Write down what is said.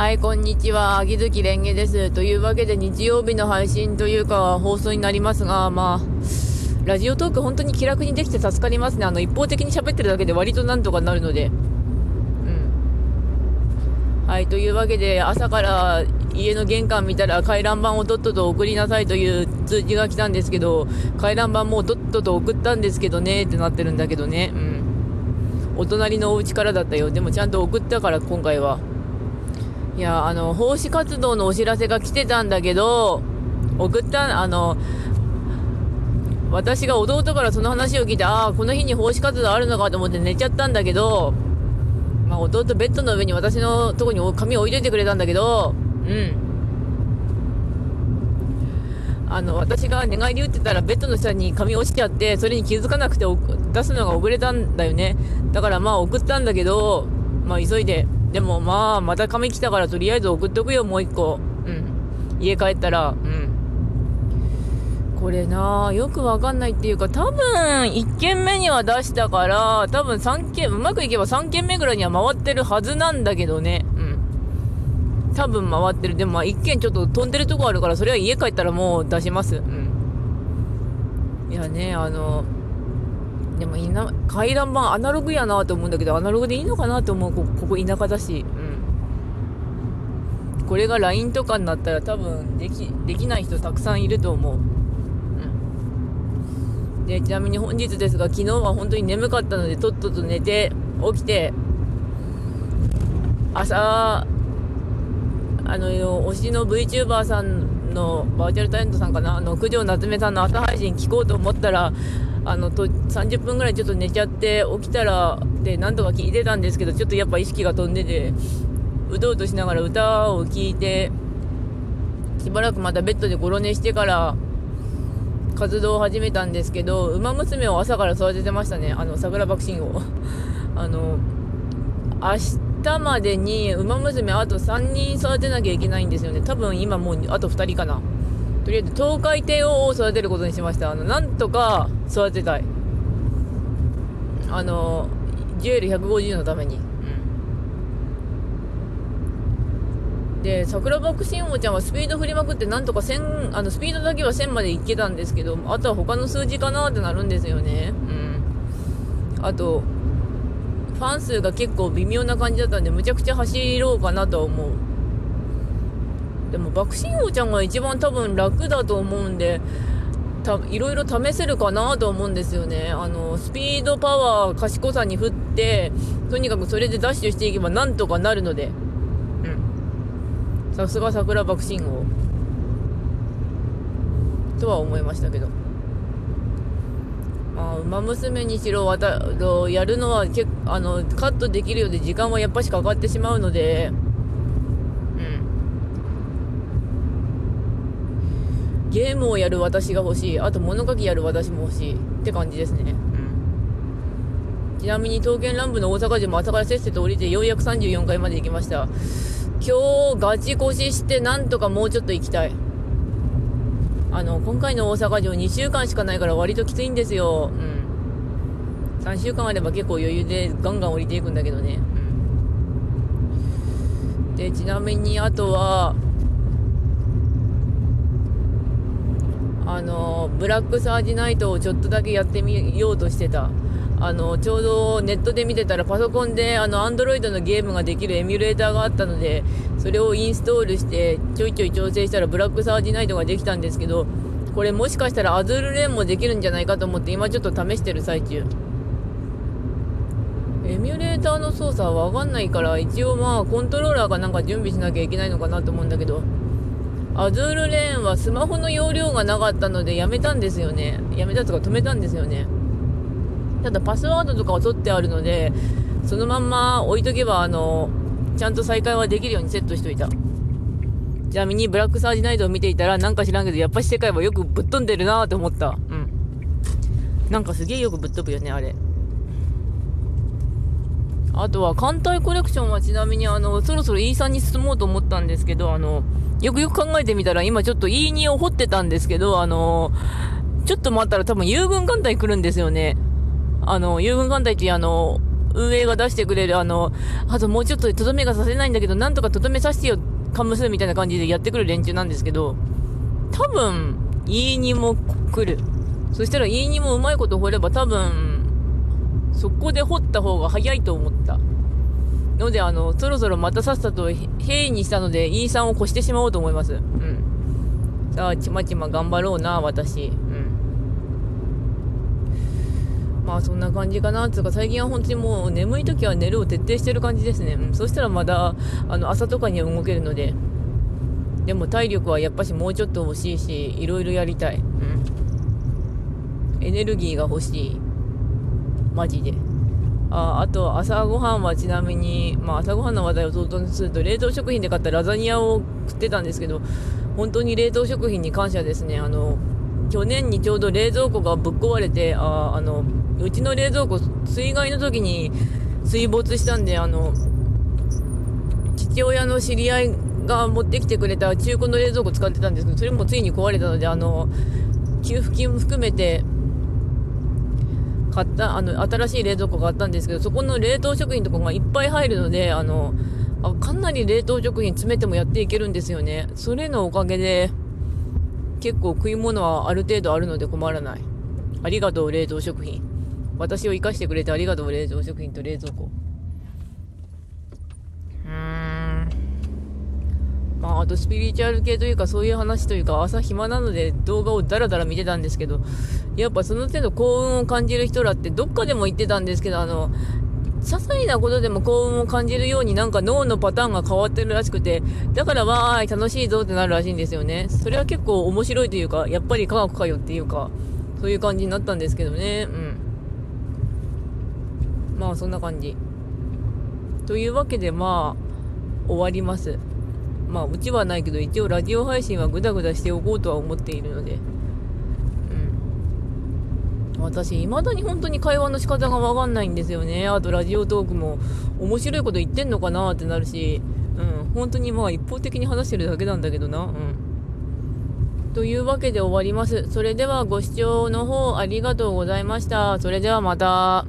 はい、こんにちは。秋月蓮華です。というわけで日曜日の配信というか放送になりますが、まあ、ラジオトーク本当に気楽にできて助かりますね。あの、一方的に喋ってるだけで割となんとかなるので。うん。はい、というわけで朝から家の玄関見たら回覧板をとっとと送りなさいという通知が来たんですけど、回覧板もうとっとと送ったんですけどねってなってるんだけどね。うん。お隣のお家からだったよ。でもちゃんと送ったから今回は。いや、あの、奉仕活動のお知らせが来てたんだけど、送った、あの、私が弟からその話を聞いて、ああ、この日に奉仕活動あるのかと思って寝ちゃったんだけど、まあ、弟ベッドの上に私のとこに紙を置いといてくれたんだけど、うん。あの、私が寝返り打ってたらベッドの下に紙落ちちゃって、それに気づかなくて出すのが遅れたんだよね。だからまあ送ったんだけど、まあ急いで。でもまあ、また紙来たからとりあえず送っとくよ、もう一個。うん。家帰ったら、うん。これなよくわかんないっていうか、多分、1軒目には出したから、多分3軒、うまくいけば3軒目ぐらいには回ってるはずなんだけどね。うん。多分回ってる。でもまあ1軒ちょっと飛んでるとこあるから、それは家帰ったらもう出します。うん。いやね、あの、でもいな、回覧板アナログやなと思うんだけど、アナログでいいのかなと思う。こここ田舎だし。うん。これが LINE とかになったら多分でき、できない人たくさんいると思う。うん。で、ちなみに本日ですが、昨日は本当に眠かったので、とっとと寝て、起きて、朝、あの、推しの VTuber さんの、バーチャルタレントさんかな、あの、九条夏目さんの朝配信聞こうと思ったら、あの、と、30分ぐらいちょっと寝ちゃって、起きたら、で、なんとか聞いてたんですけど、ちょっとやっぱ意識が飛んでて、うとうとしながら歌を聴いて、しばらくまたベッドでゴロ寝してから、活動を始めたんですけど、馬娘を朝から育ててましたね。あの、桜爆心を。あの、明日までに馬娘あと3人育てなきゃいけないんですよね。多分今もうあと2人かな。とりあえず東海帝王を育てることにしました。あの、なんとか育てたい。あの、ジュエル150のために。うん、で、桜爆心王ちゃんはスピード振りまくってなんとか1000、あの、スピードだけは1000までいけたんですけど、あとは他の数字かなってなるんですよね。うん。あと、ファン数が結構微妙な感じだったんで、むちゃくちゃ走ろうかなとは思う。でも、爆心王ちゃんが一番多分楽だと思うんで、たいろいろ試せるかなと思うんですよね。あの、スピード、パワー、賢さに振って、とにかくそれでダッシュしていけばなんとかなるので。うん。さすが桜爆心王。とは思いましたけど。まあ、馬娘にしろ、わた、やるのは結構、あの、カットできるようで時間はやっぱしかかってしまうので、うん。ゲームをやる私が欲しい。あと物書きやる私も欲しい。って感じですね。うん。ちなみに刀剣乱舞の大阪城も朝からせっせと降りてようやく34階まで行きました。今日ガチ腰してなんとかもうちょっと行きたい。あの、今回の大阪城2週間しかないから割ときついんですよ。うん。3週間あれば結構余裕でガンガン降りていくんだけどね。うん。で、ちなみにあとは、あの、ブラックサージナイトをちょっとだけやってみようとしてた。あの、ちょうどネットで見てたらパソコンであの、アンドロイドのゲームができるエミュレーターがあったので、それをインストールしてちょいちょい調整したらブラックサージナイトができたんですけど、これもしかしたらアズールレーンもできるんじゃないかと思って今ちょっと試してる最中。エミュレーターの操作はわかんないから、一応まあコントローラーかなんか準備しなきゃいけないのかなと思うんだけど、アズールレーンはスマホの容量がなかったのでやめたんですよね。やめたとか止めたんですよね。ただパスワードとかは取ってあるので、そのまんま置いとけば、あの、ちゃんと再開はできるようにセットしといた。ちなみにブラックサージナイトを見ていたら、なんか知らんけど、やっぱし世界はよくぶっ飛んでるなーって思った。うん。なんかすげえよくぶっ飛ぶよね、あれ。あとは、艦隊コレクションはちなみに、あの、そろそろ E3 に進もうと思ったんですけど、あの、よくよく考えてみたら、今ちょっと E2 を掘ってたんですけど、あの、ちょっと待ったら多分友軍艦隊来るんですよね。あの、友軍艦隊ってあの、運営が出してくれる、あの、あともうちょっととどめがさせないんだけど、なんとかとどめさせてよ、カムスみたいな感じでやってくる連中なんですけど、多分、いいにも来る。そしたら、いいにもうまいこと掘れば多分、そこで掘った方が早いと思った。ので、あの、そろそろまたさっさと兵にしたので、E さんを越してしまおうと思います。うん。さあ、ちまちま頑張ろうな、私。うん。まあそんな感じかなつうか最近は本当にもう眠い時は寝るを徹底してる感じですね、うん、そしたらまだあの朝とかには動けるのででも体力はやっぱしもうちょっと欲しいしいろいろやりたい、うん、エネルギーが欲しいマジで。ああと朝ごはんはちなみに、まあ、朝ごはんの話題を相当にすると冷凍食品で買ったラザニアを食ってたんですけど本当に冷凍食品に感謝ですね。あの去年にちょうど冷蔵庫がぶっ壊れてああのうちの冷蔵庫、水害の時に水没したんで、あの、父親の知り合いが持ってきてくれた中古の冷蔵庫使ってたんですけど、それもついに壊れたので、あの、給付金も含めて、買った、あの、新しい冷蔵庫があったんですけど、そこの冷凍食品とかがいっぱい入るので、あの、あかなり冷凍食品詰めてもやっていけるんですよね。それのおかげで、結構食い物はある程度あるので困らない。ありがとう、冷凍食品。私を生かしてくれてありがとう、冷凍食品と冷蔵庫。まあ、あとスピリチュアル系というか、そういう話というか、朝暇なので動画をダラダラ見てたんですけど、やっぱその程度幸運を感じる人らってどっかでも言ってたんですけど、あの、些細なことでも幸運を感じるようになんか脳のパターンが変わってるらしくて、だからわーい、楽しいぞってなるらしいんですよね。それは結構面白いというか、やっぱり科学かよっていうか、そういう感じになったんですけどね。うん。まあそんな感じ。というわけでまあ終わります。まあうちはないけど一応ラジオ配信はグダグダしておこうとは思っているので。うん。私未だに本当に会話の仕方がわかんないんですよね。あとラジオトークも面白いこと言ってんのかなってなるし。うん。本当にまあ一方的に話してるだけなんだけどな。うん。というわけで終わります。それではご視聴の方ありがとうございました。それではまた。